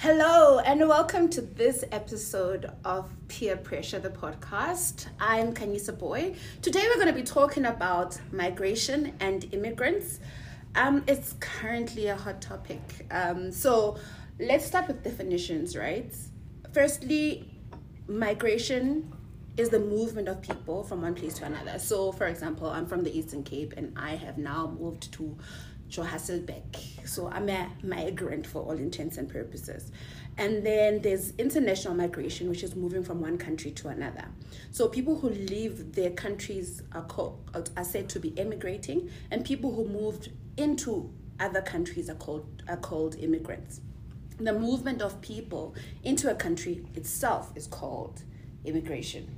Hello, and welcome to this episode of Peer Pressure, the podcast. I'm Kanisa Boy. Today we're going to be talking about migration and immigrants. Um, it's currently a hot topic. Um, so let's start with definitions, right? Firstly, migration is the movement of people from one place to another. So, for example, I'm from the Eastern Cape and I have now moved to Johannesburg. So I'm a migrant for all intents and purposes. And then there's international migration, which is moving from one country to another. So people who leave their countries are, called, are said to be emigrating, and people who moved into other countries are called, are called immigrants. The movement of people into a country itself is called immigration.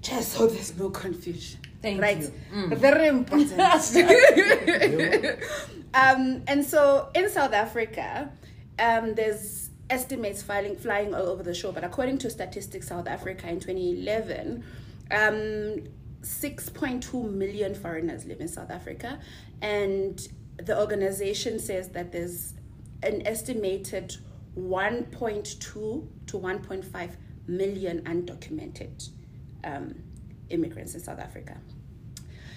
Just so there's no confusion. Thank right? you. Mm. Very important. um, and so in South Africa, um, there's estimates flying, flying all over the show, but according to Statistics South Africa in 2011, um, 6.2 million foreigners live in South Africa, and the organization says that there's an estimated 1.2 to 1.5 million undocumented um, immigrants in South Africa.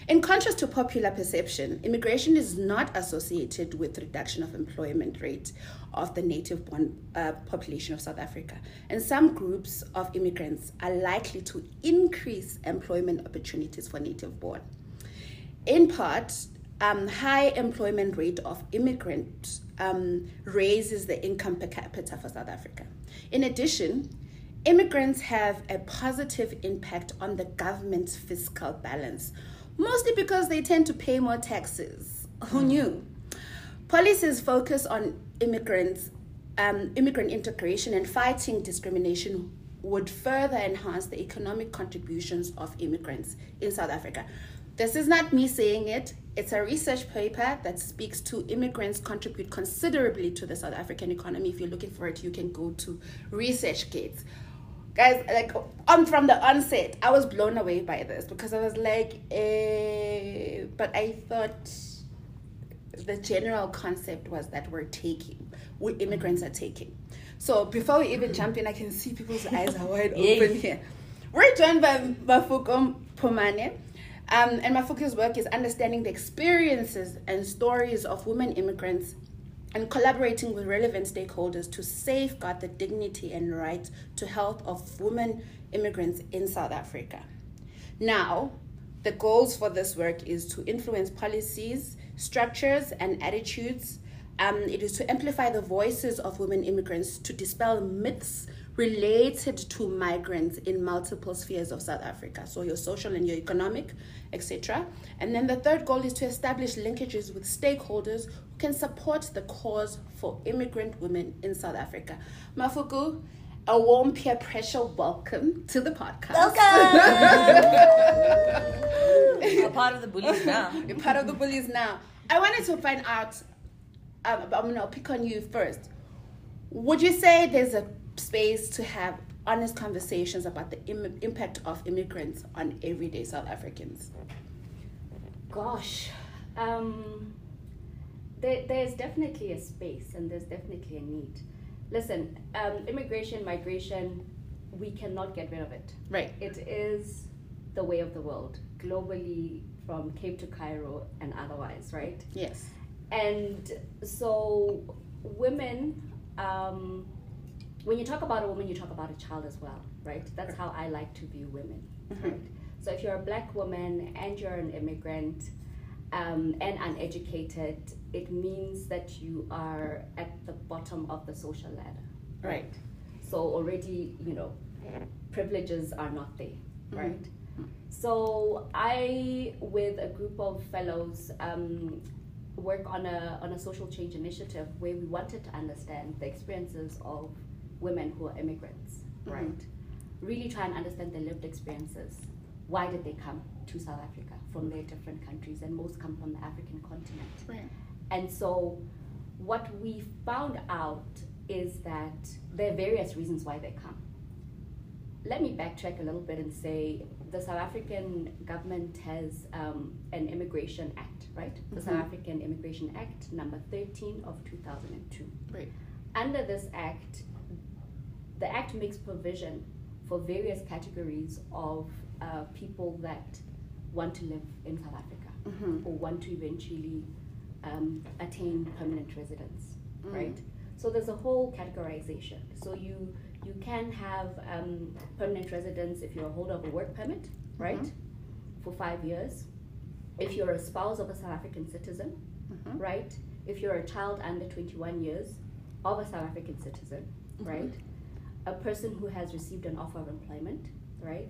In contrast to popular perception, immigration is not associated with reduction of employment rate of the native born uh, population of South Africa. And some groups of immigrants are likely to increase employment opportunities for native born. In part, um, high employment rate of immigrants um, raises the income per capita for South Africa. In addition, immigrants have a positive impact on the government's fiscal balance, mostly because they tend to pay more taxes. Who Hmm. knew? Policies focus on immigrants, um, immigrant integration, and fighting discrimination would further enhance the economic contributions of immigrants in South Africa. This is not me saying it. It's a research paper that speaks to immigrants contribute considerably to the South African economy. If you're looking for it, you can go to ResearchGate guys like on from the onset i was blown away by this because i was like eh, but i thought the general concept was that we're taking we immigrants are taking. So before we even jump in i can see people's eyes are wide open here. We're joined by mafuko pomane um, and mafuko's work is understanding the experiences and stories of women immigrants and collaborating with relevant stakeholders to safeguard the dignity and right to health of women immigrants in South Africa. Now, the goals for this work is to influence policies, structures, and attitudes. Um, it is to amplify the voices of women immigrants to dispel myths related to migrants in multiple spheres of South Africa, so your social and your economic, etc. And then the third goal is to establish linkages with stakeholders can support the cause for immigrant women in South Africa. Mafuku, a warm peer pressure welcome to the podcast. Welcome. A part of the bullies now. You're part of the bullies now. I wanted to find out. Um, I'm gonna pick on you first. Would you say there's a space to have honest conversations about the Im- impact of immigrants on everyday South Africans? Gosh, um, there, there's definitely a space and there's definitely a need. Listen, um, immigration, migration, we cannot get rid of it. Right. It is the way of the world, globally, from Cape to Cairo and otherwise, right? Yes. And so, women, um, when you talk about a woman, you talk about a child as well, right? That's how I like to view women, right? So, if you're a black woman and you're an immigrant um, and uneducated, it means that you are at the bottom of the social ladder, Right. So, already, you know, privileges are not there, right? So I, with a group of fellows, um, work on a on a social change initiative where we wanted to understand the experiences of women who are immigrants, right? Really try and understand their lived experiences. Why did they come to South Africa from their different countries, and most come from the African continent? Right. And so, what we found out is that there are various reasons why they come. Let me backtrack a little bit and say the South African government has um, an immigration act, right? The South Mhm. African Immigration Act, number 13 of 2002. Right. under this act, the act makes provision for various categories of uh, people that want to live in South Africa Mhm. or want to eventually um, attain permanent residence, Mm. right? So there's a whole categorization. So you you can have um, permanent residence if you're a holder of a work permit, right, Mhm. for five years. If you're a spouse of a South African citizen, Mhm. right? If you're a child under 21 years of a South African citizen, Mhm. right? A person who has received an offer of employment, right?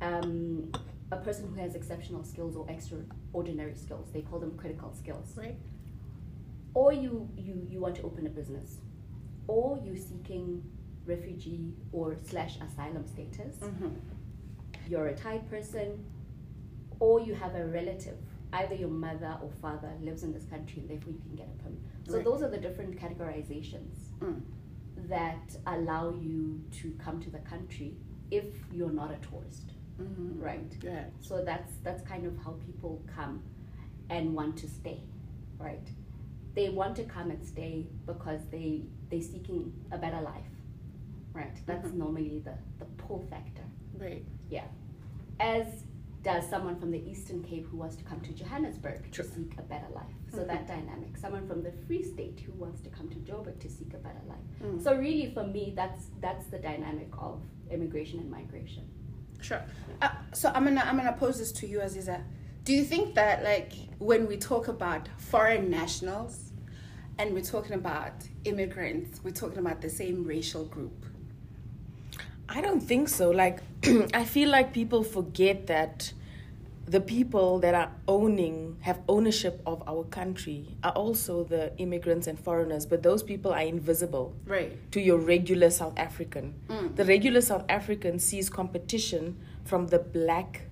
Um, a person who has exceptional skills or extraordinary skills. They call them critical skills. Right. Or you, you, you want to open a business. Or you're seeking refugee or slash asylum status. Mm-hmm. You're a Thai person. Or you have a relative, either your mother or father lives in this country and therefore you can get a permit. So Right. those are the different categorizations Mm. that allow you to come to the country if you're not a tourist, Mhm. right? Yeah. So that's that's kind of how people come and want to stay, right? They want to come and stay because they they're seeking a better life, right? That's Mhm. normally the the pull factor. Right. Yeah. As does someone from the Eastern Cape who wants to come to Johannesburg True. to seek a better life. So Mhm. that dynamic. Someone from the Free State who wants to come to Joburg to seek a better life. Mm. So really, for me, that's that's the dynamic of immigration and migration. Sure. Uh, so I'm gonna I'm gonna pose this to you, Aziza. Do you think that like when we talk about foreign nationals and we're talking about immigrants, we're talking about the same racial group? I don't think so. Like, I feel like people forget that the people that are owning, have ownership of our country, are also the immigrants and foreigners, but those people are invisible Right. to your regular South African. Mm. The regular South African sees competition from the black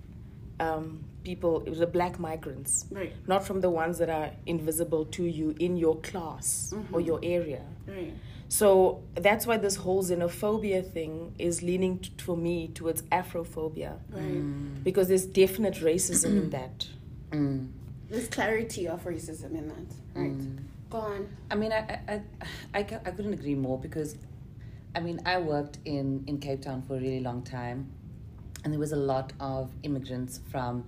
um, people, the black migrants, Right. not from the ones that are invisible to you in your class or Mhm. your area. Right. So that's why this whole xenophobia thing is leaning t- for me towards Afrophobia Right. because there's definite racism in that. Mm. There's clarity of racism in that. Right. Mm. Go on. I mean, I, I, I, I, I couldn't agree more because, I mean, I worked in, in Cape Town for a really long time, and there was a lot of immigrants from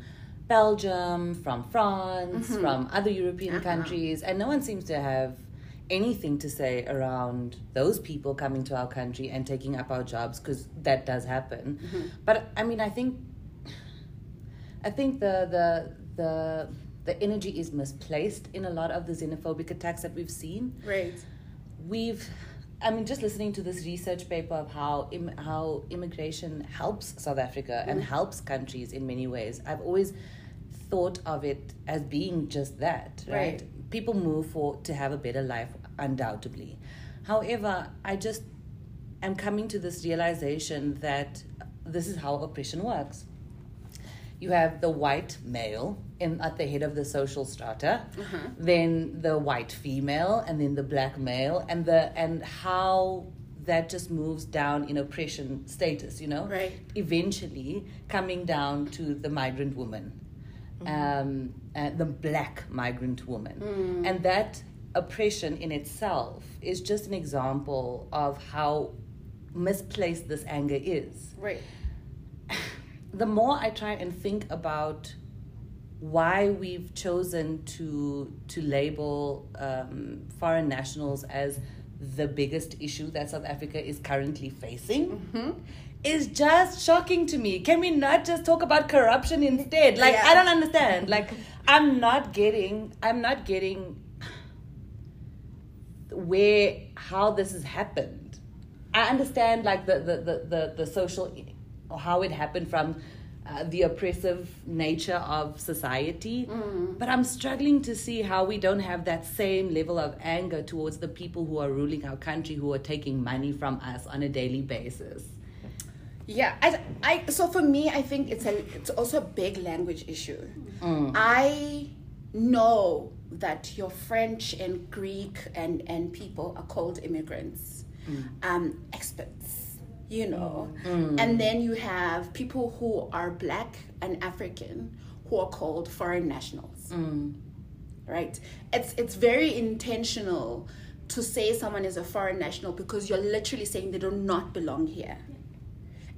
Belgium, from France, Mhm. from other European Uh-huh. countries, and no one seems to have anything to say around those people coming to our country and taking up our jobs because that does happen. Mhm. But I mean, I think, I think the the the the energy is misplaced in a lot of the xenophobic attacks that we've seen. Right. We've, I mean, just listening to this research paper of how Im- how immigration helps South Africa and Mm. helps countries in many ways. I've always thought of it as being just that, right? Right. People move for to have a better life, undoubtedly. However, I just am coming to this realization that this is how oppression works. You have the white male in at the head of the social strata, Uh-huh. then the white female, and then the black male, and the and how that just moves down in oppression status. You know, Right. eventually coming down to the migrant woman, um, uh, the black migrant woman, Mm. and that oppression in itself is just an example of how misplaced this anger is Right. the more I try and think about why we've chosen to to label um, foreign nationals as the biggest issue that South Africa is currently facing hmm is just shocking to me. Can we not just talk about corruption instead? Like Yeah. I don't understand. Like I'm not getting I'm not getting where how this has happened. I understand like the the the the, the social or how it happened from uh, the oppressive nature of society. Mm. But I'm struggling to see how we don't have that same level of anger towards the people who are ruling our country, who are taking money from us on a daily basis. Yeah, I, I so for me, I think it's a it's also a big language issue. Mm. I know that your French and Greek and and people are called immigrants, um, experts, you know, and then you have people who are black and African who are called foreign nationals. Mm. right? It's it's very intentional to say someone is a foreign national because you're literally saying they do not belong here.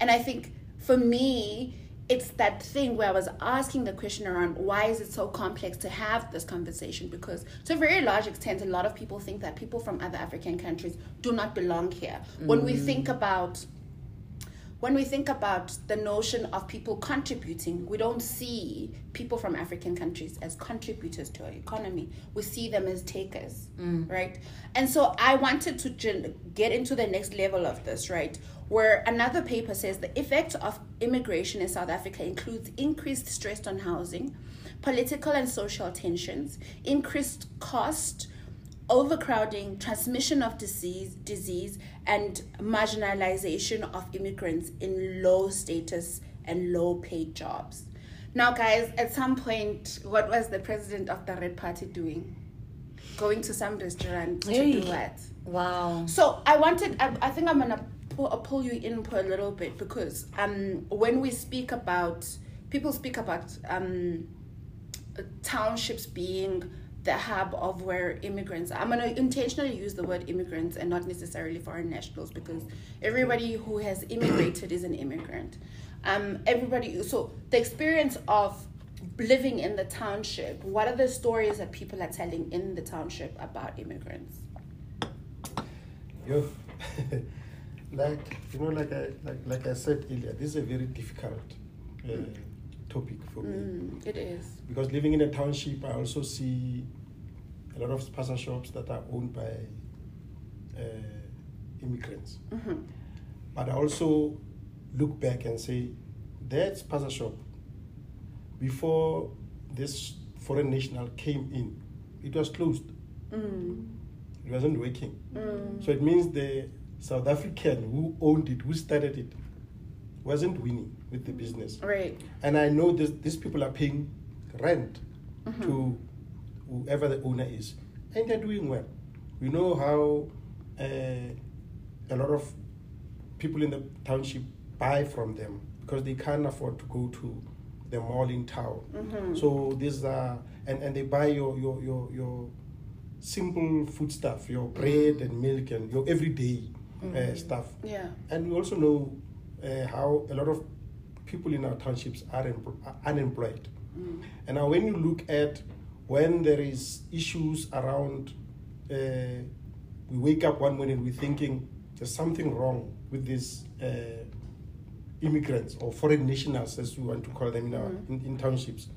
And I think for me, it's that thing where I was asking the question around why is it so complex to have this conversation because to a very large extent a lot of people think that people from other African countries do not belong here. When we mm. think about when we think about the notion of people contributing, we don't see people from African countries as contributors to our economy. We see them as takers, mm. right? And so I wanted to get into the next level of this, right? Where another paper says the effect of immigration in South Africa includes increased stress on housing, political and social tensions, increased cost, overcrowding, transmission of disease, disease, and marginalization of immigrants in low status and low paid jobs. Now, guys, at some point, what was the president of the Red Party doing? Going to some restaurant to do what? Wow. So I wanted, I, I think I'm gonna pull, uh, pull you in for a little bit because um, when we speak about, people speak about um, townships being the hub of where immigrants i'm going to intentionally use the word immigrants and not necessarily foreign nationals because everybody who has immigrated is an immigrant. Um, everybody so the experience of living in the township what are the stories that people are telling in the township about immigrants? Yo, like you know, like I like, like I said earlier, this is a very difficult uh, topic for me mm, it is because living in a township, I also see a lot of spaza shops that are owned by uh, immigrants. hmm But I also look back and say that spaza shop before this foreign national came in, it was closed. mm, It wasn't working. mm, So it means the South African who owned it, who started it, wasn't winning with the business. right And I know this, these people are paying rent Mhm. to whoever the owner is, and they're doing well. We know how uh, a lot of people in the township buy from them because they can't afford to go to the mall in town. Mhm. So these are and, and they buy your your your your simple food stuff, your bread and milk and your everyday uh, stuff. yeah And we also know uh, how a lot of people in our townships are, are unemployed. mm, And now, when you look at when there is issues around, uh, we wake up one morning we're thinking there's something wrong with these uh, immigrants or foreign nationals, as we want to call them in, our, Mhm. in, in townships.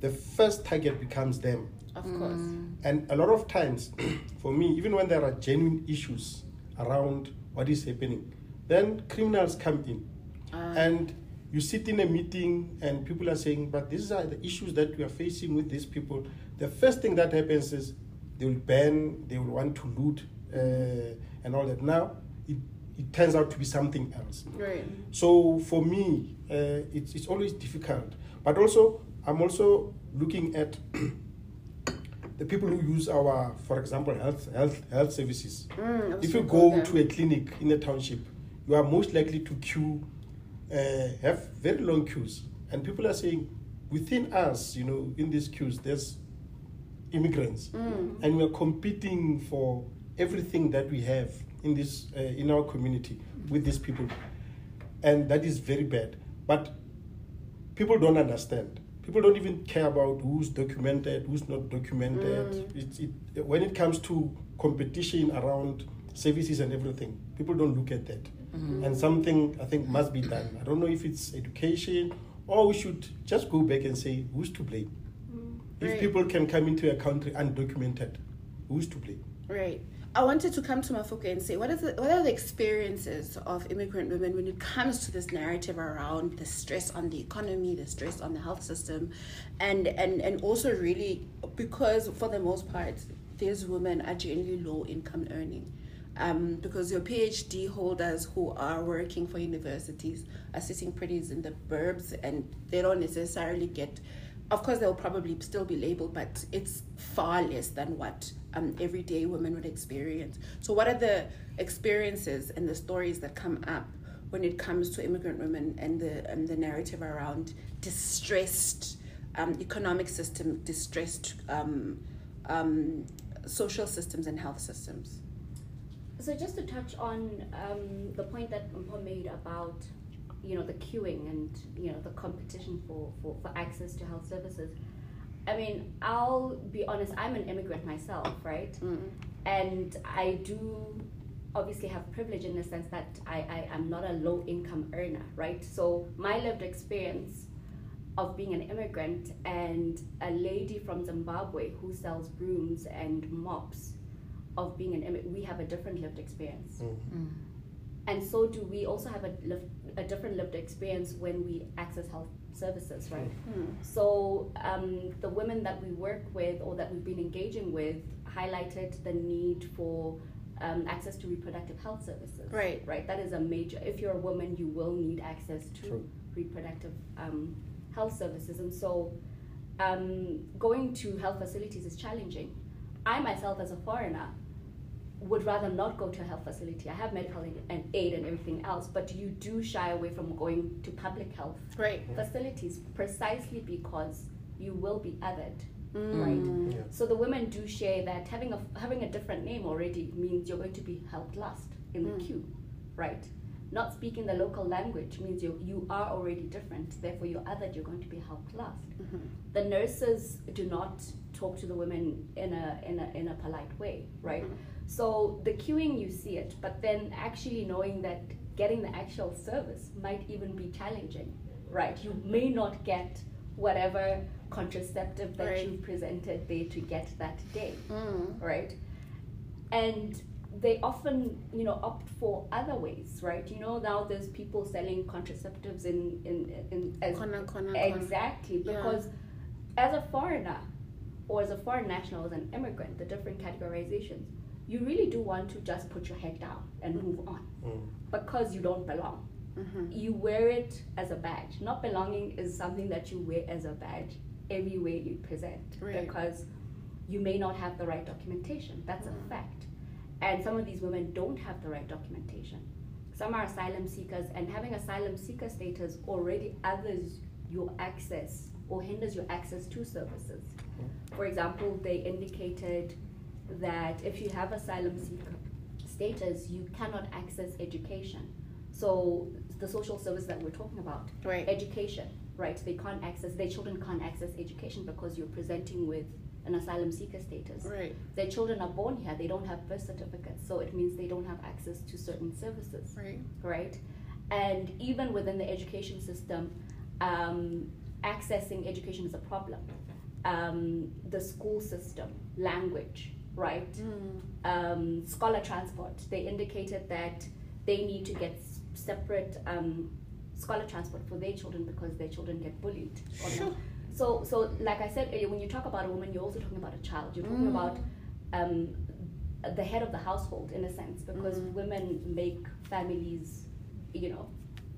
The first target becomes them. of course And a lot of times, for me, even when there are genuine issues around what is happening, then criminals come in. Ah. And you sit in a meeting and people are saying, but these are the issues that we are facing with these people. The first thing that happens is they will ban, they will want to loot, uh, and all that. Now, it, it turns out to be something else. right So for me, uh, it's, it's always difficult. But also, I'm also looking at the people who use our, for example, health health health services. Mm, if you go to a clinic in a township, you are most likely to queue, uh, have very long queues, and people are saying, within us, you know, in these queues, there's immigrants, Mm. and we are competing for everything that we have in this uh, in our community with these people, and that is very bad. But people don't understand. People don't even care about who's documented, who's not documented. Mm. It's it, when it comes to competition around services and everything, people don't look at that. And something I think must be done. I don't know if it's education or we should just go back and say who's to blame. If Right. people can come into a country undocumented, who's to blame? Right. I wanted to come to Mafuka and say, what, is the, what are the experiences of immigrant women when it comes to this narrative around the stress on the economy, the stress on the health system, and, and, and also really because for the most part, these women are generally low income earning. Um, because your PhD holders who are working for universities are sitting pretty in the burbs and they don't necessarily get of course they'll probably still be labeled but it's far less than what um, everyday women would experience so what are the experiences and the stories that come up when it comes to immigrant women and the and the narrative around distressed um, economic system distressed um, um, social systems and health systems. So just to touch on um, the point that Mpho made about, you know, the queuing and you know the competition for, for, for access to health services. I mean, I'll be honest. I'm an immigrant myself, right? Mm. And I do obviously have privilege in the sense that I, I am not a low income earner, right? So my lived experience of being an immigrant and a lady from Zimbabwe who sells brooms and mops of being an immigrant, we have a different lived experience. Mm. And so do we also have a, liv- a different lived experience when we access health services, right? Mm. So um, the women that we work with or that we've been engaging with highlighted the need for um, access to reproductive health services. Right. Right. That is a major. If you're a woman, you will need access to True. reproductive um, health services, and so um, going to health facilities is challenging. I myself, as a foreigner, would rather not go to a health facility. I have medical aid and aid and everything else, but you do shy away from going to public health Right. facilities precisely because you will be othered, Mm. right? Yeah. So the women do share that having a having a different name already means you're going to be helped last in the Mm. queue, right? Not speaking the local language means you you are already different. Therefore, you're othered. You're going to be helped last. Mhm. The nurses do not talk to the women in a in a in a polite way, right? Mhm. So the queuing you see it, but then actually knowing that getting the actual service might even be challenging, right? You may not get whatever contraceptive that Right. you presented there to get that day, Mm. right? And they often, you know, opt for other ways, right? You know, now there's people selling contraceptives in in, in kona, kona. Exactly, Yeah. because as a foreigner or as a foreign national, as an immigrant, the different categorizations, you really do want to just put your head down and move on Mm. because you don't belong. Mhm. You wear it as a badge. Not belonging is something that you wear as a badge everywhere you present Right. because you may not have the right documentation. That's Mm. a fact. And some of these women don't have the right documentation. Some are asylum seekers, and having asylum seeker status already others your access or hinders your access to services. For example, they indicated that if you have asylum seeker status, you cannot access education. So the social service that we're talking about, Right. education, right? They can't access, their children can't access education because you're presenting with an asylum seeker status. Right. Their children are born here, they don't have birth certificates, so it means they don't have access to certain services Right. right? And even within the education system, um, accessing education is a problem. Um, the school system, language, right? Mm. Um, scholar transport, they indicated that they need to get s- separate um, scholar transport for their children because their children get bullied. Sure. So, so like I said earlier, when you talk about a woman, you're also talking about a child. You're talking Mm. about um, the head of the household in a sense because Mhm. women make families, you know,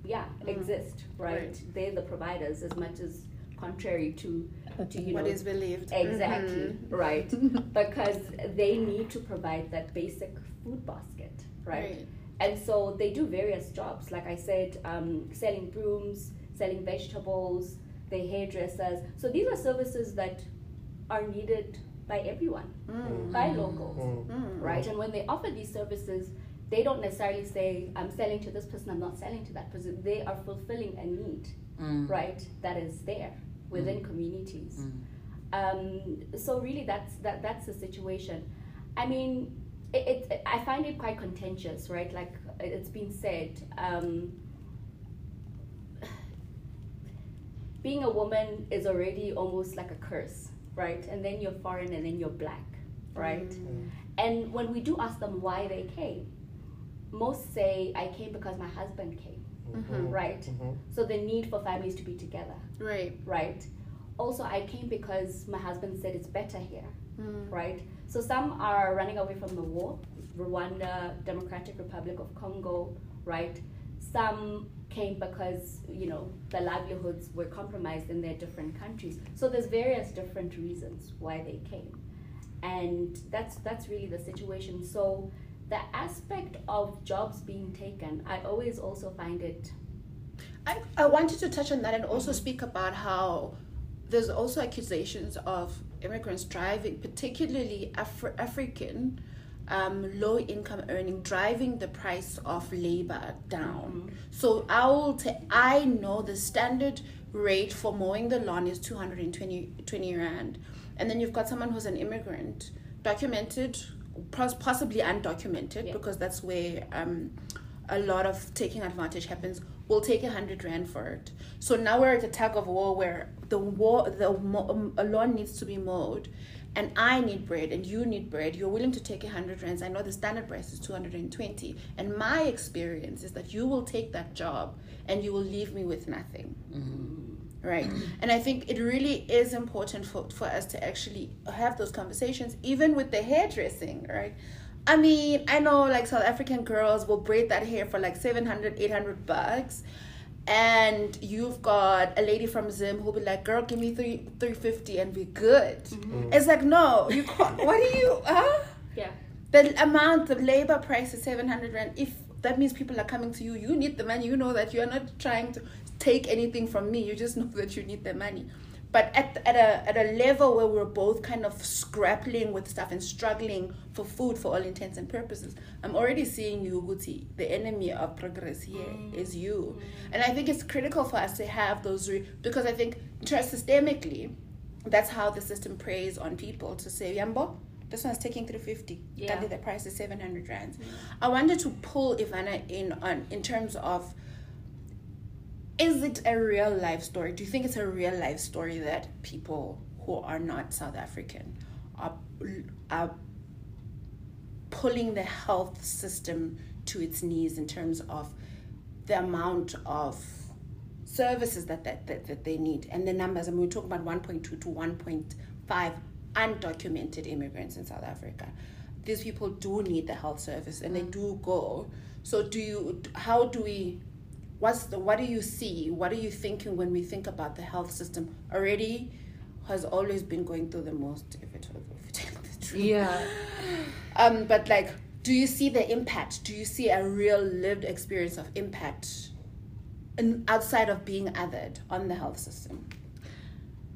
yeah, Mm. exist, right? Right. They're the providers as much as contrary to, to you What know, is believed. exactly Mhm. right because they need to provide that basic food basket, right? Right. And so they do various jobs, like I said, um, selling brooms, selling vegetables, they're hairdressers. So these are services that are needed by everyone, Mm. by locals, Mm. Mm. right? And when they offer these services, they don't necessarily say, I'm selling to this person, I'm not selling to that person. They are fulfilling a need, Mm. right, that is there within communities. Mm. Um, so really, that's that that's the situation. I mean, it, it I find it quite contentious, right? Like it's been said, um, being a woman is already almost like a curse, right? And then you're foreign, and then you're black, right? Mm. And when we do ask them why they came, most say, "I came because my husband came," Mhm. right? Mhm. So the need for families to be together Right. right? Also, I came because my husband said it's better here, Mm. right? So some are running away from the war, Rwanda, Democratic Republic of Congo, right? Some came because you know the livelihoods were compromised in their different countries. So there's various different reasons why they came, and that's that's really the situation. So the aspect of jobs being taken, I always also find it I, I wanted to touch on that and also speak about how there's also accusations of immigrants driving, particularly Afri- African, um, low income earning, driving the price of labor down. So I will ta- I know the standard rate for mowing the lawn is 220 20 rand. And then you've got someone who's an immigrant, documented, possibly undocumented, Yeah. because that's where um, a lot of taking advantage happens. We'll take a hundred rand for it. So now we're at a tug of war where the war, the um, a lawn needs to be mowed, and I need bread, and you need bread. You're willing to take a hundred rands. I know the standard price is two hundred and twenty, and my experience is that you will take that job, and you will leave me with nothing right? Mm. And i think it really is important for, for us to actually have those conversations even with the hairdressing right? I mean i know like south african girls will braid that hair for like 700 800 bucks and you've got a lady from zim who'll be like girl give me three 350 and be good. Mm-hmm. Mm. It's like no you can't what do you huh? Yeah. the amount of labor price is 700 rand. If that means people are coming to you you need the money. You know that you're not trying to take anything from me you just know that you need the money. But at, at a at a level where we're both kind of grappling with stuff and struggling for food for all intents and purposes i'm already seeing you guti the enemy of progress here mm. is you. Mm. And i think it's critical for us to have those re- because i think systemically that's how the system preys on people to say yambo this one's taking 350 Yeah. Kanti the price is 700 rands mm. i wanted to pull ivana in on in terms of is it a real life story do you think it's a real life story that people who are not south african are, are pulling the health system to its knees in terms of the amount of services that, that, that, that they need and the numbers. I mean, we're talking about 1.2 to 1.5 undocumented immigrants in South Africa. These people do need the health service and they mm. do go. So, do you, how do we, what's the, what do you see? What are you thinking when we think about the health system? Already has always been going through the most, if it, if it the truth. Yeah. Um, but like, do you see the impact? Do you see a real lived experience of impact, in, outside of being othered on the health system?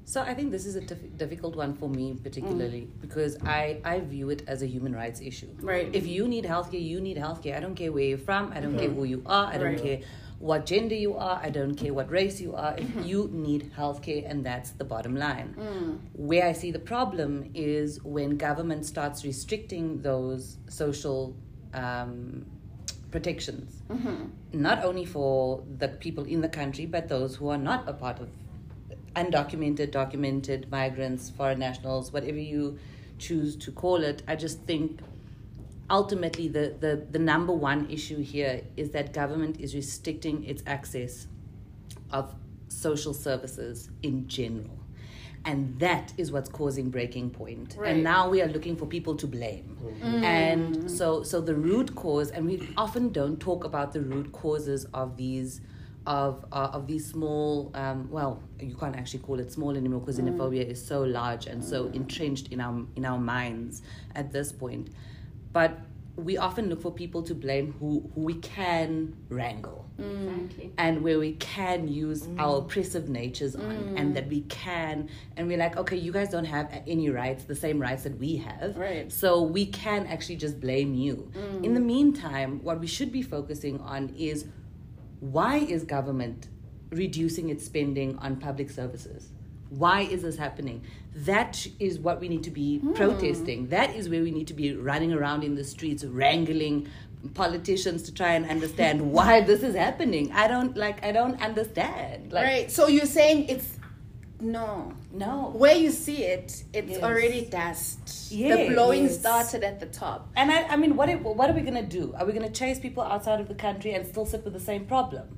So I think this is a diff- difficult one for me particularly because I, I view it as a human rights issue. Right. If you need healthcare, you need healthcare. I don't care where you're from. I don't care who you are. I don't Right. care what gender you are. I don't care what race you are. If mm-hmm. you need healthcare, and that's the bottom line. Mm. Where I see the problem is when government starts restricting those social um, protections, mm-hmm. not only for the people in the country, but those who are not a part of undocumented, documented migrants, foreign nationals, whatever you choose to call it. I just think ultimately the, the, the number one issue here is that government is restricting its access of social services in general. And that is what's causing breaking point. Right. And now we are looking for people to blame. And so so the root cause and we often don't talk about the root causes of these of uh, of these small um, well you can't actually call it small anymore because xenophobia is so large and so entrenched in our in our minds at this point but we often look for people to blame who, who we can wrangle. Mm. Exactly. and where we can use mm. our oppressive natures on mm. and that we can and we're like okay you guys don't have any rights the same rights that we have. Right. so we can actually just blame you. In the meantime what we should be focusing on is why is government reducing its spending on public services why is this happening that is what we need to be hmm. protesting that is where we need to be running around in the streets wrangling politicians to try and understand why this is happening i don't like i don't understand like right. So you're saying it's no. no Where you see it, it's Yes. already dust. the blowing Yes. started at the top. and I, I mean what are, what are we going to do are we going to chase people outside of the country and still sit with the same problem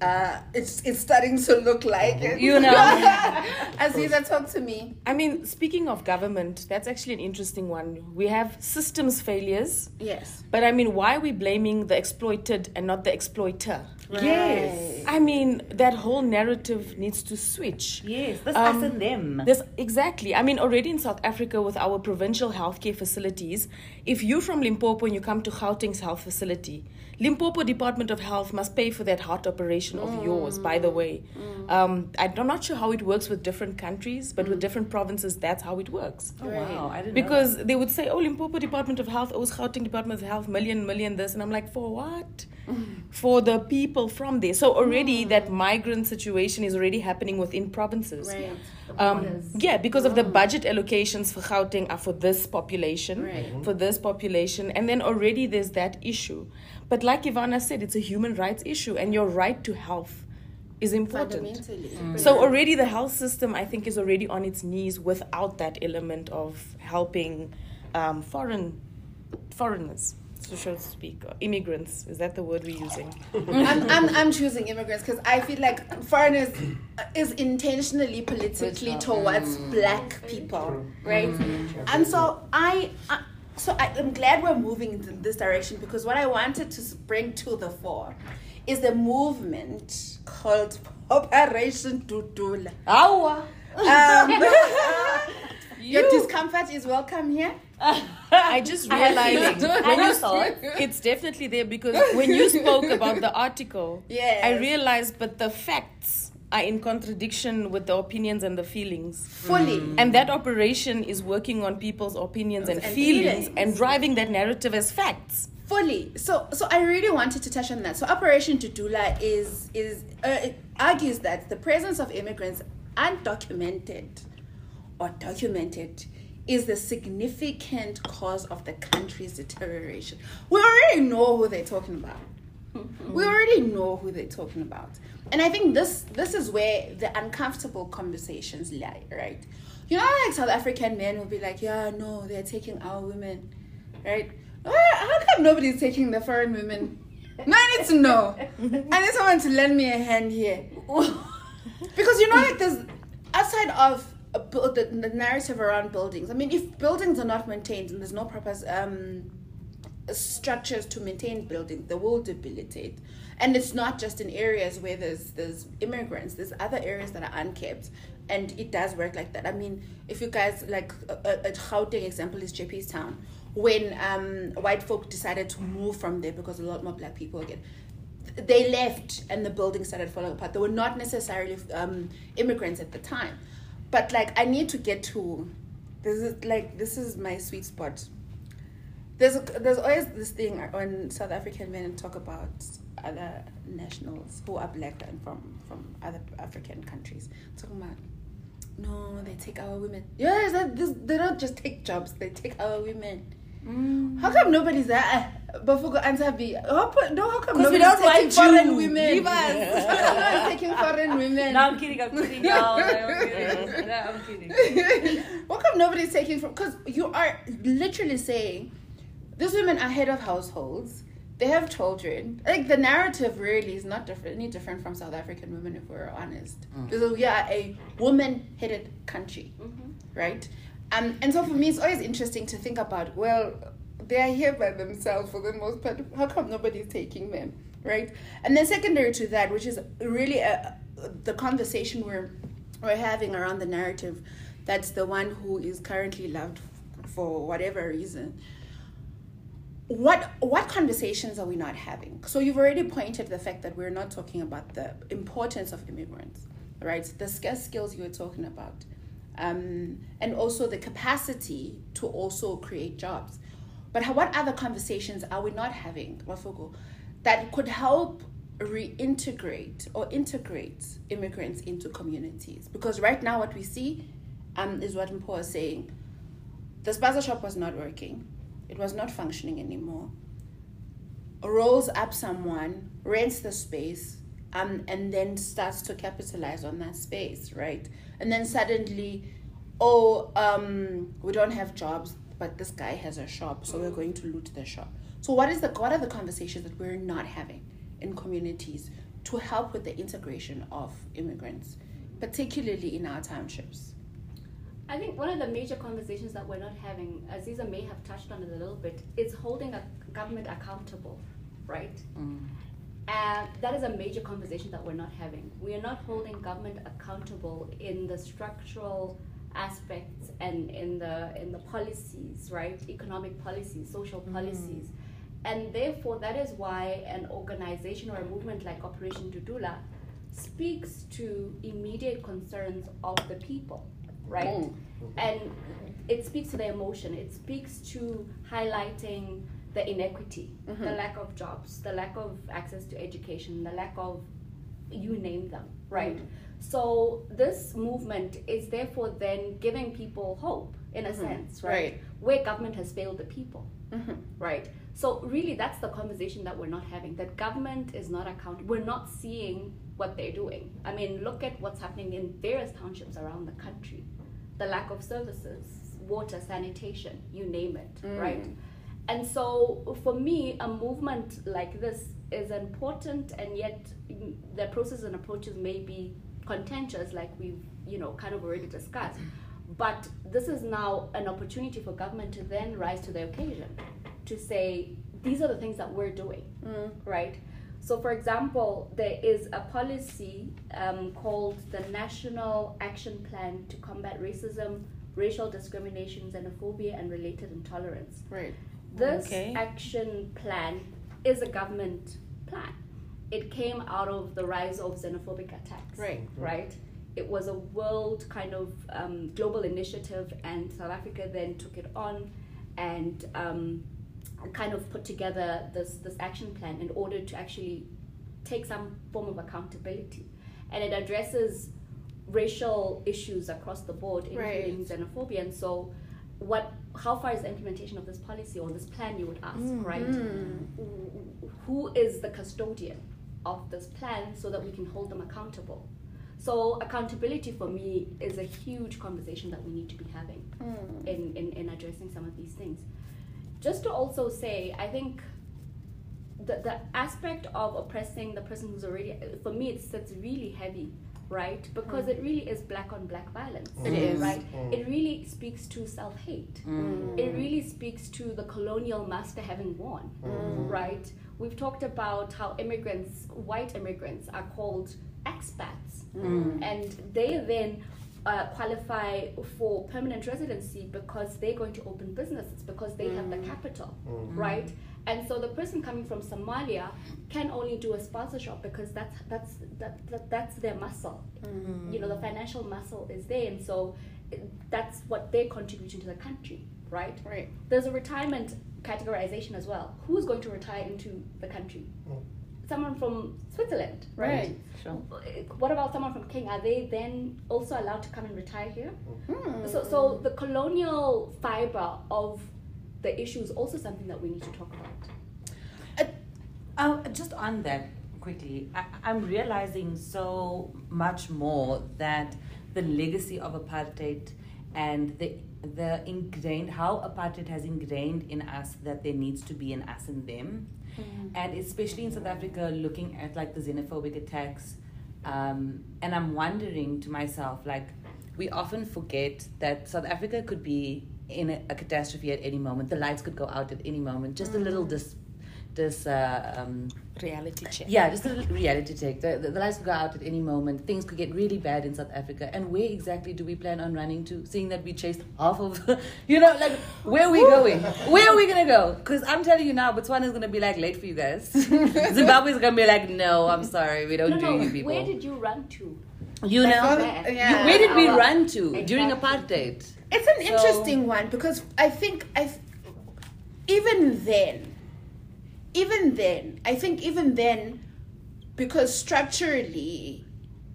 Uh, it's it's starting to look like it. You know. Aziza, talk to me. I mean, speaking of government, that's actually an interesting one. We have systems failures, Yes. but I mean, why are we blaming the exploited and not the exploiter? Yes. I mean, that whole narrative needs to switch. Yes, this Um, us and them. This exactly. I mean, already in South Africa with our provincial healthcare facilities, if you're from Limpopo and you come to Gauteng's health facility, Limpopo Department of Health must pay for that heart operation of yours. By the way, um, I'm not sure how it works with different countries, but with different provinces, that's how it works. oh, wow, I didn't know Because they would say, "Oh, Limpopo Department of Health owes Gauteng Department of Health million, million this," and I'm like, "For what? For the people from there." So already that migrant situation is already happening within provinces. Right. Um, yeah, because of the budget allocations for Gauteng are for this population, Right. for this population, and then already there's that issue. But like Ivana said, it's a human rights issue, and your right to health is important. Fundamentally. So already the health system, I think, is already on its knees without that element of helping um, foreign foreigners, so so to speak, immigrants. Is that the word we're using? I'm, I'm, I'm choosing immigrants because I feel like foreigners is intentionally politically towards black people, right? And so I, I so I am glad we're moving in this direction because what I wanted to bring to the fore is the movement called Operation Dudula. Awa. Um, your discomfort is welcome here. I just realized I when you thoughts. it's definitely there because when you spoke about the article, Yes. I realized, but the facts are in contradiction with the opinions and the feelings. Fully. And that operation is working on people's opinions and, And feelings, feelings. and driving that narrative as facts. fully so so i really wanted to touch on that so operation Dudula is is uh, argues that the presence of immigrants undocumented or documented is the significant cause of the country's deterioration. We already know who they're talking about. We already know who they're talking about. And i think this this is where the uncomfortable conversations lie right? You know like south african men will be like yeah no they're taking our women right? How come nobody's taking the foreign women? No i need to know i need someone to lend me a hand here. Because you know like there's outside of bu- the, the narrative around buildings. I mean if buildings are not maintained and there's no proper um structures to maintain buildings. They will debilitate. And it's not just in areas where there's there's immigrants. There's other areas that are unkept. And it does work like that. I mean if you guys like a, a Gauteng example is Jeppestown. When um white folk decided to move from there because a lot more black people again they left and the building started falling apart. They were not necessarily um, immigrants at the time, but like I need to get to this is like this is my sweet spot. There's there's always this thing when South African men talk about other nationals who are black and from from other African countries talking about. No, they take our women. Yes, this, they don't just take jobs; they take our women. Mm. How come nobody's there? Eh, but for answer B, how, co- no, how come 'Cause we nobody's don't taking want foreign you. women? Leave us. How come nobody's taking foreign women? No, I'm kidding. I'm kidding. No, no, I'm kidding. No, I'm kidding. How come nobody's taking from? Because you are literally saying these women are head of households. They have children. Like the narrative really is not different, any different from South African women, if we're honest. Mm. Because we are a woman-headed country, mm-hmm. right? Um, and so for me, it's always interesting to think about. Well, they are here by themselves for the most part. How come nobody's taking them, right? And then secondary to that, which is really a, the conversation we're we're having around the narrative, that's the one who is currently loved for whatever reason. What what conversations are we not having? So you've already pointed the fact that we're not talking about the importance of immigrants, right? The scarce skills you were talking about, um, and also the capacity to also create jobs. But what other conversations are we not having, Wafugo, that could help reintegrate or integrate immigrants into communities? Because right now, what we see um, is what Mpho is saying. The spaza shop was not working, it was not functioning anymore. Rolls up someone, rents the space, um, and then starts to capitalize on that space, right? And then suddenly, oh, um, we don't have jobs, but this guy has a shop, so we're going to loot the shop. So what is the what are the conversations that we're not having in communities to help with the integration of immigrants, particularly in our townships? I think one of the major conversations that we're not having, Aziza may have touched on it a little bit, is holding a government accountable, right? And that is a major conversation that we're not having. We are not holding government accountable in the structural aspects and in the in the policies, right? Economic policies, social policies. And therefore that is why an organization or a movement like Operation Dudula speaks to immediate concerns of the people, right? Mm. And it speaks to their emotion. It speaks to highlighting the inequity, the mm-hmm. lack of jobs, the lack of access to education, the lack of you name them, right? Mm-hmm. So this movement is therefore then giving people hope in a mm-hmm. sense, right? Right. Where government has failed the people, right? So really, that's the conversation that we're not having. That government is not accountable. We're not seeing what they're doing. I mean, look at what's happening in various townships around the country. The lack of services, water, sanitation, you name it, mm. right? And so, for me, a movement like this is important, and yet mm, the process and approaches may be contentious, like we've you know kind of already discussed. But this is now an opportunity for government to then rise to the occasion, to say these are the things that we're doing, right? So, for example, there is a policy um, called the National Action Plan to Combat Racism, Racial Discrimination, Xenophobia, and Related Intolerance. Right. This Okay. action plan is a government plan. It came out of the rise of xenophobic attacks. Right. Right? It was a world kind of um, global initiative, and South Africa then took it on and um, kind of put together this, this action plan in order to actually take some form of accountability. And it addresses racial issues across the board, Right. including xenophobia. And so, what? How far is the implementation of this policy or this plan? You would ask, mm. right? Mm. Who is the custodian of this plan so that we can hold them accountable? So accountability for me is a huge conversation that we need to be having mm. in, in, in addressing some of these things. Just to also say, I think the, the aspect of oppressing the person who's already for me it sits really heavy right? Because hmm. it really is black on black violence It is. right? Hmm. It really speaks to self-hate. Hmm. It really speaks to the colonial master having won right? We've talked about how immigrants white immigrants are called expats. And they then uh, qualify for permanent residency because they're going to open businesses because they have the capital, right? And so the person coming from Somalia can only do a sponsorship because that's that's that, that that's their muscle. You know, the financial muscle is there, and so that's what they're contributing to the country, right? Right. There's a retirement categorization as well. Who's going to retire into the country? Someone from Switzerland, right? Right. Sure. What about someone from King? Are they then also allowed to come and retire here? Hmm. So, so the colonial fiber of the issue is also something that we need to talk about. Uh, just on that quickly, I, I'm realizing so much more that the legacy of apartheid and the the ingrained how apartheid has ingrained in us that there needs to be an us and them, and especially in South Africa, looking at like the xenophobic attacks, um, and I'm wondering to myself like we often forget that South Africa could be in a, a catastrophe at any moment. The lights could go out at any moment. Just a little dis this uh, um, Reality check. yeah just a little reality check the, the, the lights could go out at any moment things could get really bad in south africa and where exactly do we plan on running to seeing that we chased half of you know like where are we going where are we gonna go because i'm telling you now botswana is gonna be like late for you guys zimbabwe is gonna be like no i'm sorry we don't no, do no. you people Where did you run to? you know Well, yeah. where did we run to during apartheid It's an So- interesting one because I think I, even then, even then, I think even then, because structurally,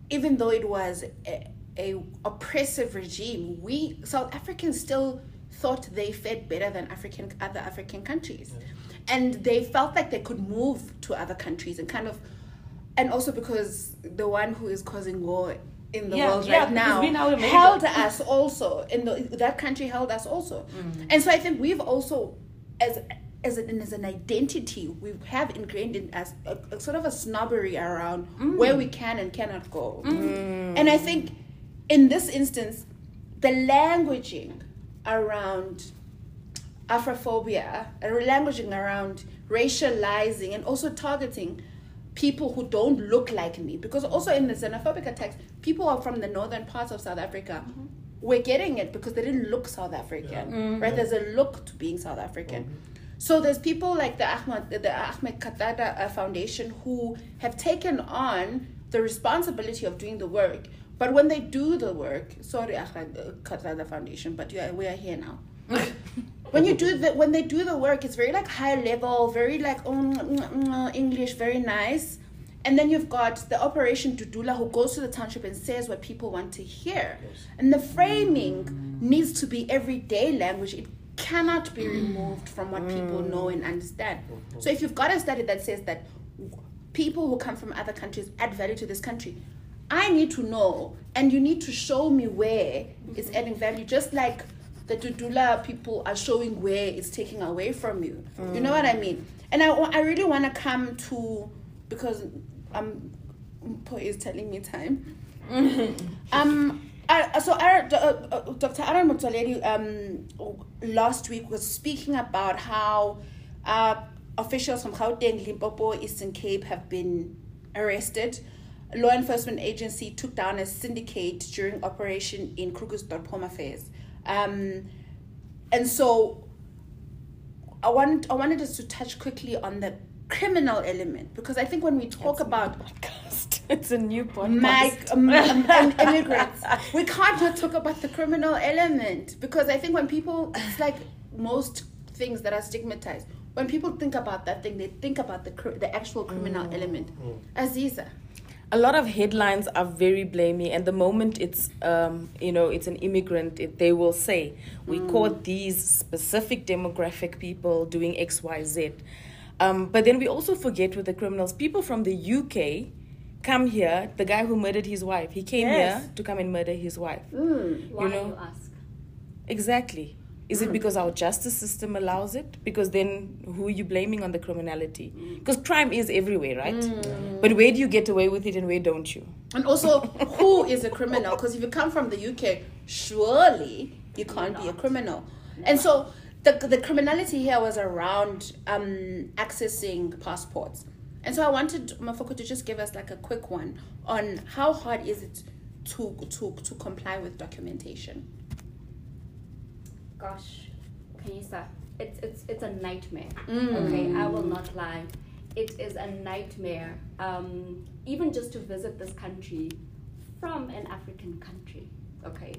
even though it was a, a oppressive regime, we South Africans still thought they fared better than African other African countries, and they felt like they could move to other countries and kind of, and also because the one who is causing war in the Yeah, world yeah, right because now we now held us also in the that country held us also. And so i think we've also as as an, as an identity we have ingrained in us a, a sort of a snobbery around where we can and cannot go. Mm. And i think in this instance the languaging around afrophobia a languaging around racializing and also targeting people who don't look like me. Because also in the xenophobic attacks people are from the northern parts of south africa. Mm-hmm. We're getting it because they didn't look south african mm-hmm. right? There's a look to being south african. Mm-hmm. So there's people like the ahmed the ahmed kathrada uh, foundation who have taken on the responsibility of doing the work. But when they do the work sorry ahmed kathrada foundation but yeah, we are here now when you do the when they do the work it's very like high level very like oh, mm, mm, mm, english very nice. And then you've got the operation dudula who goes to the township and says what people want to hear. And the framing needs to be everyday language. It cannot be removed from what people know and understand. So if you've got a study that says that people who come from other countries add value to this country i need to know and you need to show me where it's adding value. Just like the Dudula people are showing where it's taking away from you. You know what I mean? And I, I really want to come to because um, Mpho is telling me time. um, I, so Aaron, uh, uh, Dr. Aaron Motsoaledi um, last week was speaking about how uh, officials from Gauteng, Limpopo, Eastern Cape have been arrested. Law enforcement agency took down a syndicate during operation in Krugersdorp Home Affairs. Um, and so I wanted, I wanted us to touch quickly on the criminal element because I think when we talk about podcast. It's a new podcast. mag- um, um, and immigrants. We can't not talk about the criminal element because I think when people, it's like most things that are stigmatized. When people think about that thing, they think about the the actual criminal element. Aziza, a lot of headlines are very blamey and the moment it's um, you know it's an immigrant it, they will say we caught these specific demographic people doing xyz um, but then we also forget with the criminals. People from the uk come here. The guy who murdered his wife he came Yes. here to come and murder his wife. Why know- you ask? exactly is it hmm. because our justice system allows it? Because then who are you blaming on the criminality? Hmm. Because crime is everywhere right? Hmm. But where do you get away with it and where don't you? And also who is a criminal? Because if you come from the UK, surely you can't be a criminal. And so the the criminality here was around um, accessing passports. And so I wanted Mafoko to just give us like a quick one on how hard is it to to to comply with documentation. Gosh, Kanisa, it's it's it's a nightmare. Mm. Okay, I will not lie. It is a nightmare. Um, even just to visit this country from an African country, okay,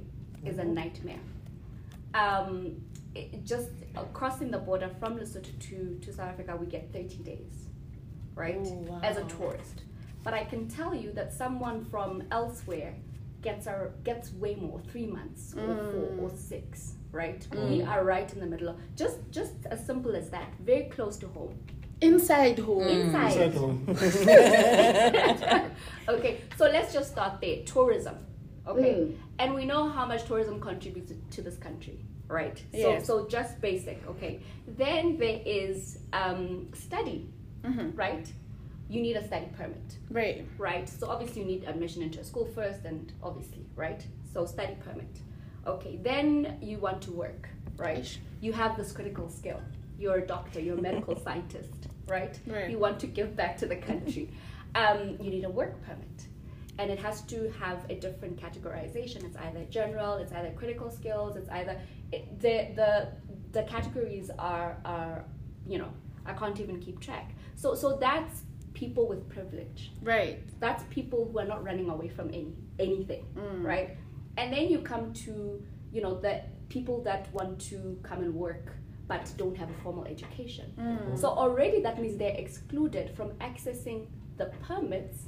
is a nightmare. Um, it, just uh, crossing the border from Lesotho to, to South Africa, we get 30 days, right, Oh, as a tourist. But I can tell you that someone from elsewhere gets our gets way more, three months or four or six, right? We are right in the middle of just just as simple as that, very close to home. Inside who? Inside. Inside home. okay, so let's just start there. Tourism. Okay. Mm. And we know how much tourism contributes to this country, right? So Yes. so just basic, okay. Then there is um, study, Mhm. right? You need a study permit. Right. right? So obviously you need admission into a school first, and obviously, right? So study permit. Okay, then you want to work, right? You have this critical skill. You're a doctor. You're a medical scientist, right? Right. You want to give back to the country. Um, you need a work permit, and it has to have a different categorization. It's either general, it's either critical skills, it's either it, the the the categories are are you know I can't even keep track. So so that's people with privilege Right. that's people who are not running away from any anything Mm. right and then you come to you know the people that want to come and work but don't have a formal education. Mm. mm. so already that means they're excluded from accessing the permits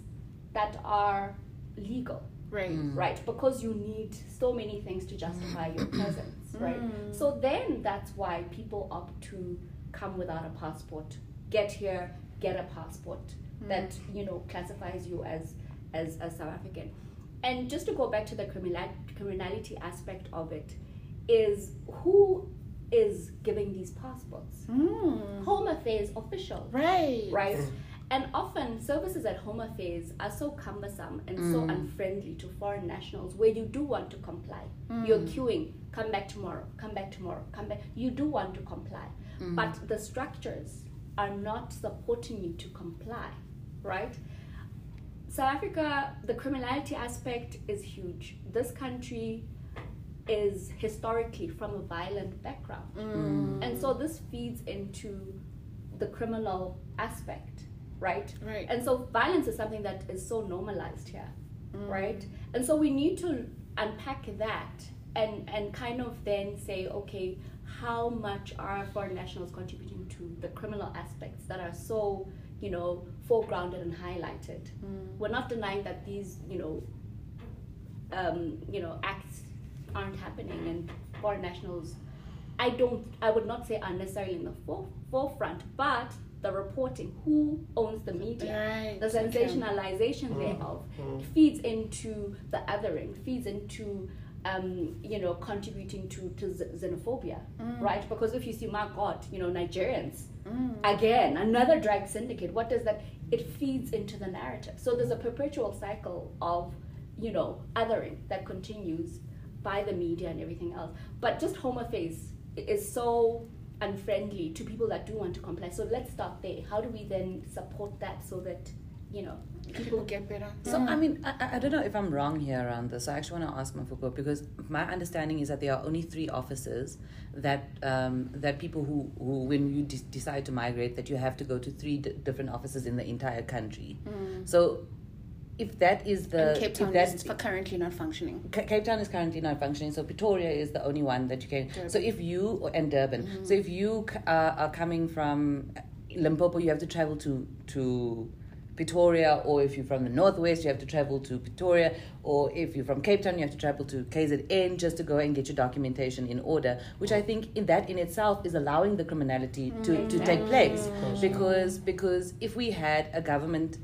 that are legal. Right. Mm. right because you need so many things to justify your mm. presence right? So then that's why people opt to come without a passport get here get a passport that you know classifies you as as a south african and just to go back to the criminality aspect of it is who is giving these passports Mm. home affairs official Right. right? And often services at home affairs are so cumbersome and so hmm. unfriendly to foreign nationals where you do want to comply. You're hmm. queuing, come back tomorrow, come back tomorrow, come back. You do want to comply. Hmm. But the structures are not supporting you to comply, right? South Africa, the criminality aspect is huge. This country is historically from a violent background. Mm. And so this feeds into the criminal aspect, right? Right. And so violence is something that is so normalized here, Mm. right? And so we need to unpack that and and kind of then say, okay, how much are foreign nationals contributing to the criminal aspects that are so, you know, foregrounded and highlighted? Mm. We're not denying that these, you know, um, you know, acts aren't happening and foreign nationals I don't I would not say are necessarily in the fore, forefront, but the reporting, who owns the media, Right. the okay. sensationalization thereof feeds into the othering, feeds into um, you know contributing to, to x- xenophobia, right? Because if you see, my God, you know Nigerians, again another drug syndicate. What does that? It feeds into the narrative. So there's a perpetual cycle of you know othering that continues by the media and everything else. But just Affairs is so unfriendly to people that do want to comply. So let's start there. How do we then support that so that you know People get better. So I mean, I, I- I don't know if I'm wrong here around this. I actually want to ask Mafuko because my understanding is that there are only three offices that um, that people who, who when you de- decide to migrate that you have to go to three d- different offices in the entire country. So if that is the and Cape Town that- is for currently not functioning. Ca- Cape Town is currently not functioning, so Pretoria is the only one that you can. So if you and Durban, so if you c- uh, are coming from Limpopo, you have to travel to to Pretoria, or if you're from the northwest, you have to travel to Pretoria, or if you're from Cape Town, you have to travel to KZN just to go and get your documentation in order. Which I think in that in itself is allowing the criminality to, to take mm-hmm. place, because because if we had a government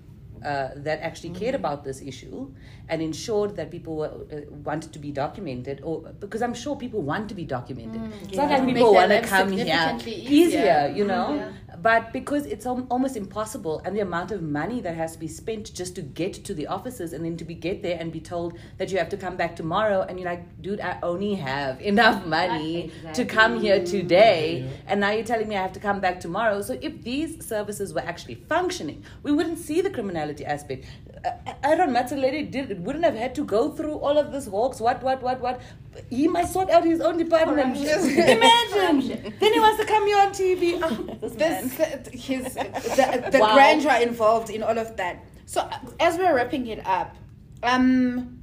uh, that actually cared about this issue and ensured that people were, uh, wanted to be documented, or because I'm sure people want to be documented. It's not Yeah. like Make people want to come here easier, easier. you know. Yeah. But because it's al- almost impossible, and the amount of money that has to be spent just to get to the offices, and then to be get there and be told that you have to come back tomorrow, and you're like, dude, I only have enough money to come here today, Yeah. and now you're telling me I have to come back tomorrow. So if these services were actually functioning, we wouldn't see the criminality aspect. Uh, Aaron Motsoaledi did wouldn't have had to go through all of this hawks. What, what, what, what? He might sort out his own department. Imagine. then he wants to come here on TV. Oh, this. This, his, the, the Wow. grandeur involved in all of that. So uh, as we're wrapping it up, um,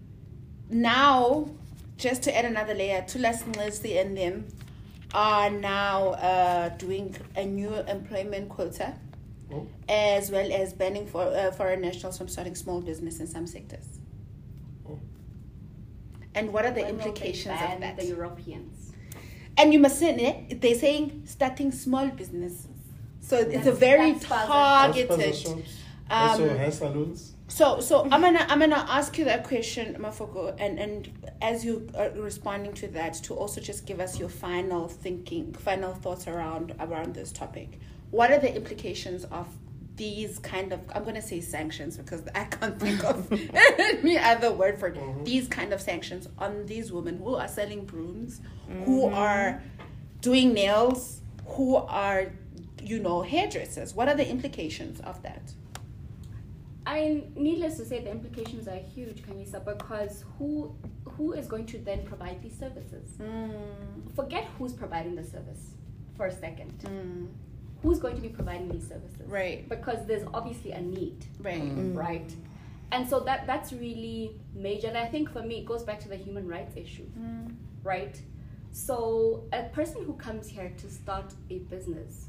now just to add another layer, Thulas Nxesi and them are now uh, doing a new employment quota, Oh. as well as banning for uh, foreign nationals from starting small business in some sectors. Oh. And what are the When will they implications ban of that? The Europeans. And you must say, they're saying starting small businesses. So it's a very targeted. House shops, also Um, hair salons. So, so I'm gonna I'm gonna ask you that question, Mafoko, and and as you are responding to that, to also just give us your final thinking, final thoughts around around this topic. What are the implications of these kind of I'm gonna say sanctions because I can't think of any other word for it. Mm-hmm. These kind of sanctions on these women who are selling brooms, who mm-hmm. are doing nails, who are you know hairdressers. What are the implications of that? I mean, needless to say, the implications are huge, Kanisa, because who who is going to then provide these services? Mm. Forget who's providing the service for a second. Mm. Who's going to be providing these services? Right. Because there's obviously a need, Right. Mm. right? And so that that's really major. And I think for me, it goes back to the human rights issue, mm. right? So a person who comes here to start a business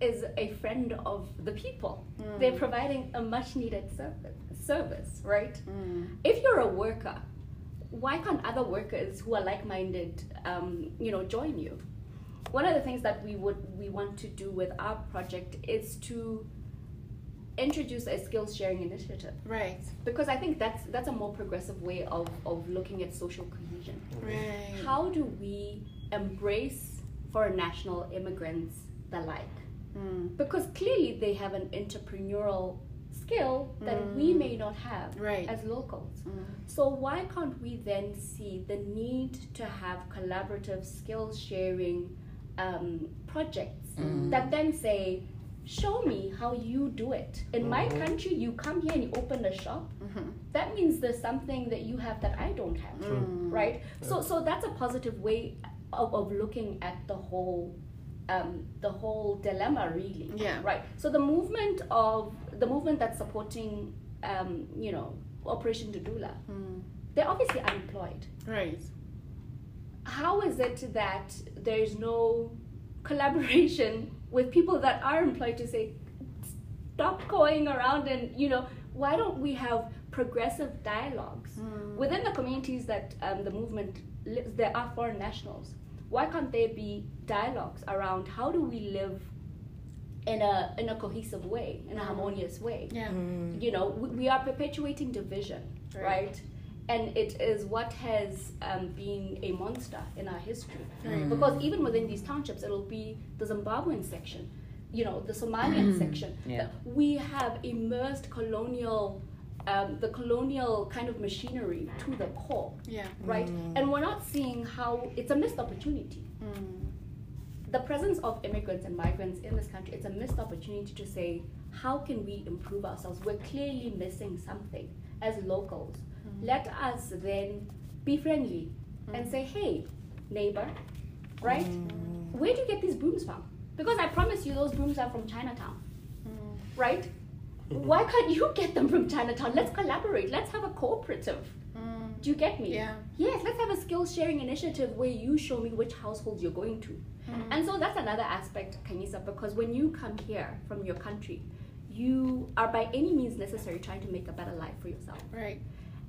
is a friend of the people. Mm. They're providing a much needed service, service, right? If you're a worker, why can't other workers who are like minded, um, you know, join you? One of the things that we would we want to do with our project is to introduce a skills sharing initiative Right. because I think that's that's a more progressive way of, of looking at social cohesion. Right. How do we embrace foreign national immigrants the like? Mm. Because clearly they have an entrepreneurial skill that we may not have Right. as locals. Mm. So why can't we then see the need to have collaborative skills sharing um, projects that then say show me how you do it. In my Mhm. country, you come here and you open a shop. Mhm. That means there's something that you have that I don't have, Mm. right? So, so that's a positive way of, of looking at the whole, um, the whole dilemma, really. Yeah. Right. So the movement of the movement that's supporting, um, you know, Operation Dudula, Mm. they're obviously unemployed. Right. How is it that there is no collaboration with people that are employed to say, stop going around and you know, why don't we have progressive dialogues Mm. within the communities that um, the movement lives? There are foreign nationals. Why can't there be dialogues around how do we live in a in a cohesive way, in a Mm. harmonious way? Yeah. you know we, we are perpetuating division Right. right, and it is what has um, been a monster in our history Right. because even within these townships it'll be the zimbabwean section you know the somalian section Yeah. we have immersed colonial um, the colonial kind of machinery to the core Yeah. right and we're not seeing how it's a missed opportunity Mm. the presence of immigrants and migrants in this country, it's a missed opportunity to say, how can we improve ourselves? We're clearly missing something as locals. Let us then be friendly and say, hey, neighbor, right? Where do you get these brooms from? Because I promise you, those brooms are from Chinatown, Mm. right? Why can't you get them from Chinatown? Let's collaborate. Let's have a cooperative. Mm. Do you get me? Yeah. Yes, let's have a skill sharing initiative where you show me which households you're going to. And so that's another aspect, Kanisa, because when you come here from your country, you are by any means necessary trying to make a better life for yourself. Right.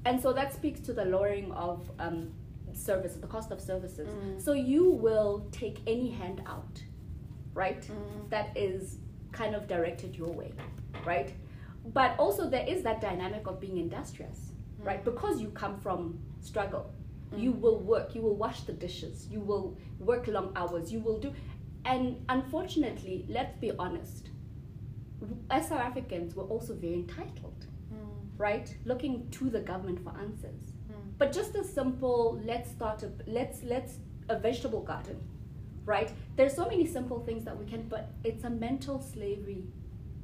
And so that speaks to the lowering of um, services, the cost of services. Mm. So you will take any hand out, right? Mm. That is kind of directed your way, right? But also there is that dynamic of being industrious, right? Because you come from struggle, you will work, you will wash the dishes, you will work long hours, you will do, and unfortunately, let's be honest, as South Africans, we're also very entitled Mm. Right? Looking to the government for answers. Mm. But just a simple let's start a let's let's a vegetable garden, right? There's so many simple things that we can, but it's a mental slavery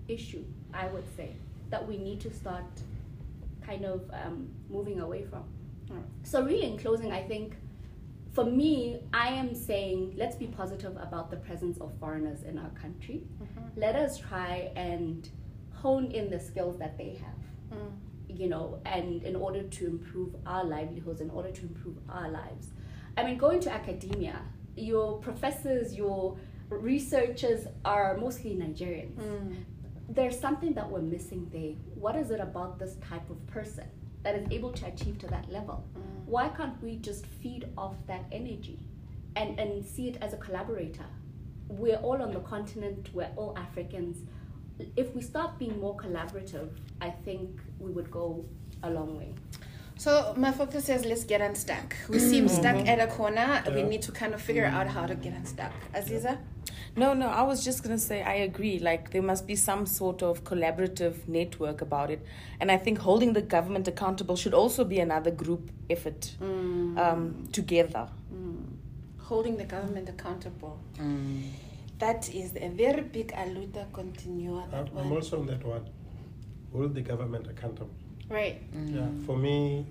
issue, I would say, that we need to start kind of um, moving away from. So really, in closing, I think for me, I am saying let's be positive about the presence of foreigners in our country. Let us try and hone in the skills that they have Mm. you know, and in order to improve our livelihoods, in order to improve our lives. I mean, going to academia, your professors, your researchers are mostly Nigerians. Mm. There's something that we're missing there. What is it about this type of person that is able to achieve to that level? Mm. Why can't we just feed off that energy and, and see it as a collaborator? We're all on the continent, we're all Africans. If we start being more collaborative, I think we would go a long way. So my focus is let's get unstuck. We seem stuck at a corner. We need to kind of figure out how to get unstuck. Aziza? No, no, I was just going to say I agree. Like, there must be some sort of collaborative network about it. And I think holding the government accountable should also be another group effort um, together. Holding the government accountable. Mm. That is a very big aluta continua. I'm That I'm one. also on that one. Hold the government accountable. Right. Mm. Yeah, for me,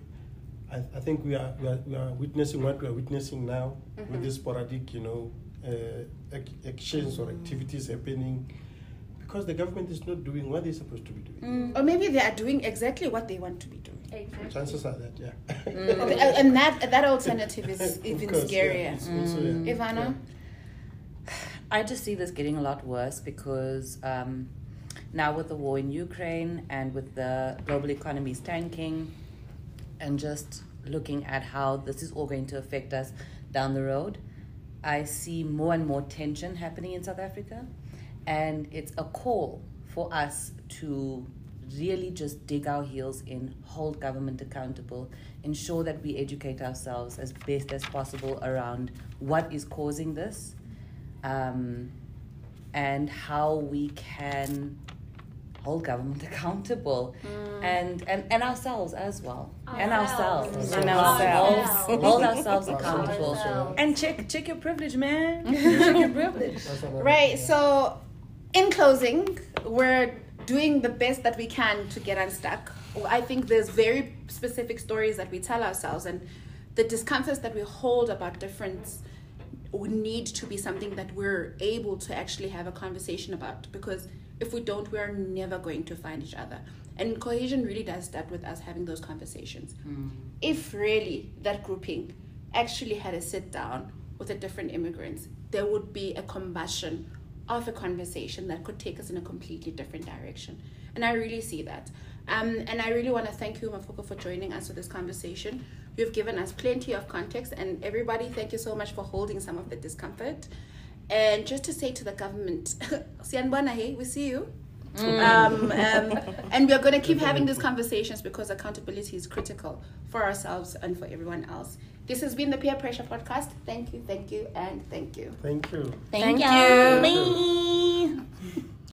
I, I think we are, we are we are witnessing what we are witnessing now with mm-hmm. this sporadic, you know, uh, ac- actions or mm. activities happening, because the government is not doing what they're supposed to be doing. Mm. Or maybe they are doing exactly what they want to be doing. Exactly. Chances are that, yeah. Okay, and that that alternative is even course, yeah, scarier. it's also, yeah. Ivana? I just see this getting a lot worse because um, now with the war in Ukraine and with the global economies tanking, and just looking at how this is all going to affect us down the road, I see more and more tension happening in South Africa, and it's a call for us to really just dig our heels in, hold government accountable, ensure that we educate ourselves as best as possible around what is causing this um, and how we can hold government accountable and, and, and ourselves as well and ourselves Ourselves. And ourselves ourselves. hold ourselves accountable Ourselves. and check check your privilege man check your privilege Right. So in closing, we're doing the best that we can to get unstuck. I think there's very specific stories that we tell ourselves, and the discomforts that we hold about difference would need to be something that we're able to actually have a conversation about because if we don't, we are never going to find each other. And cohesion really does start with us having those conversations. If really that grouping actually had a sit down with the different immigrants, there would be a combustion of a conversation that could take us in a completely different direction. And I really see that. Um, and I really want to thank you, Mafuka, for joining us for this conversation. You've given us plenty of context, and everybody, thank you so much for holding some of the discomfort. And just to say to the government, Sianbana, hey, we see you. Um, um, and we're going to keep having these conversations because accountability is critical for ourselves and for everyone else. This has been the Peer Pressure Podcast. Thank you, thank you, and thank you. Thank you. Thank you. Thank you.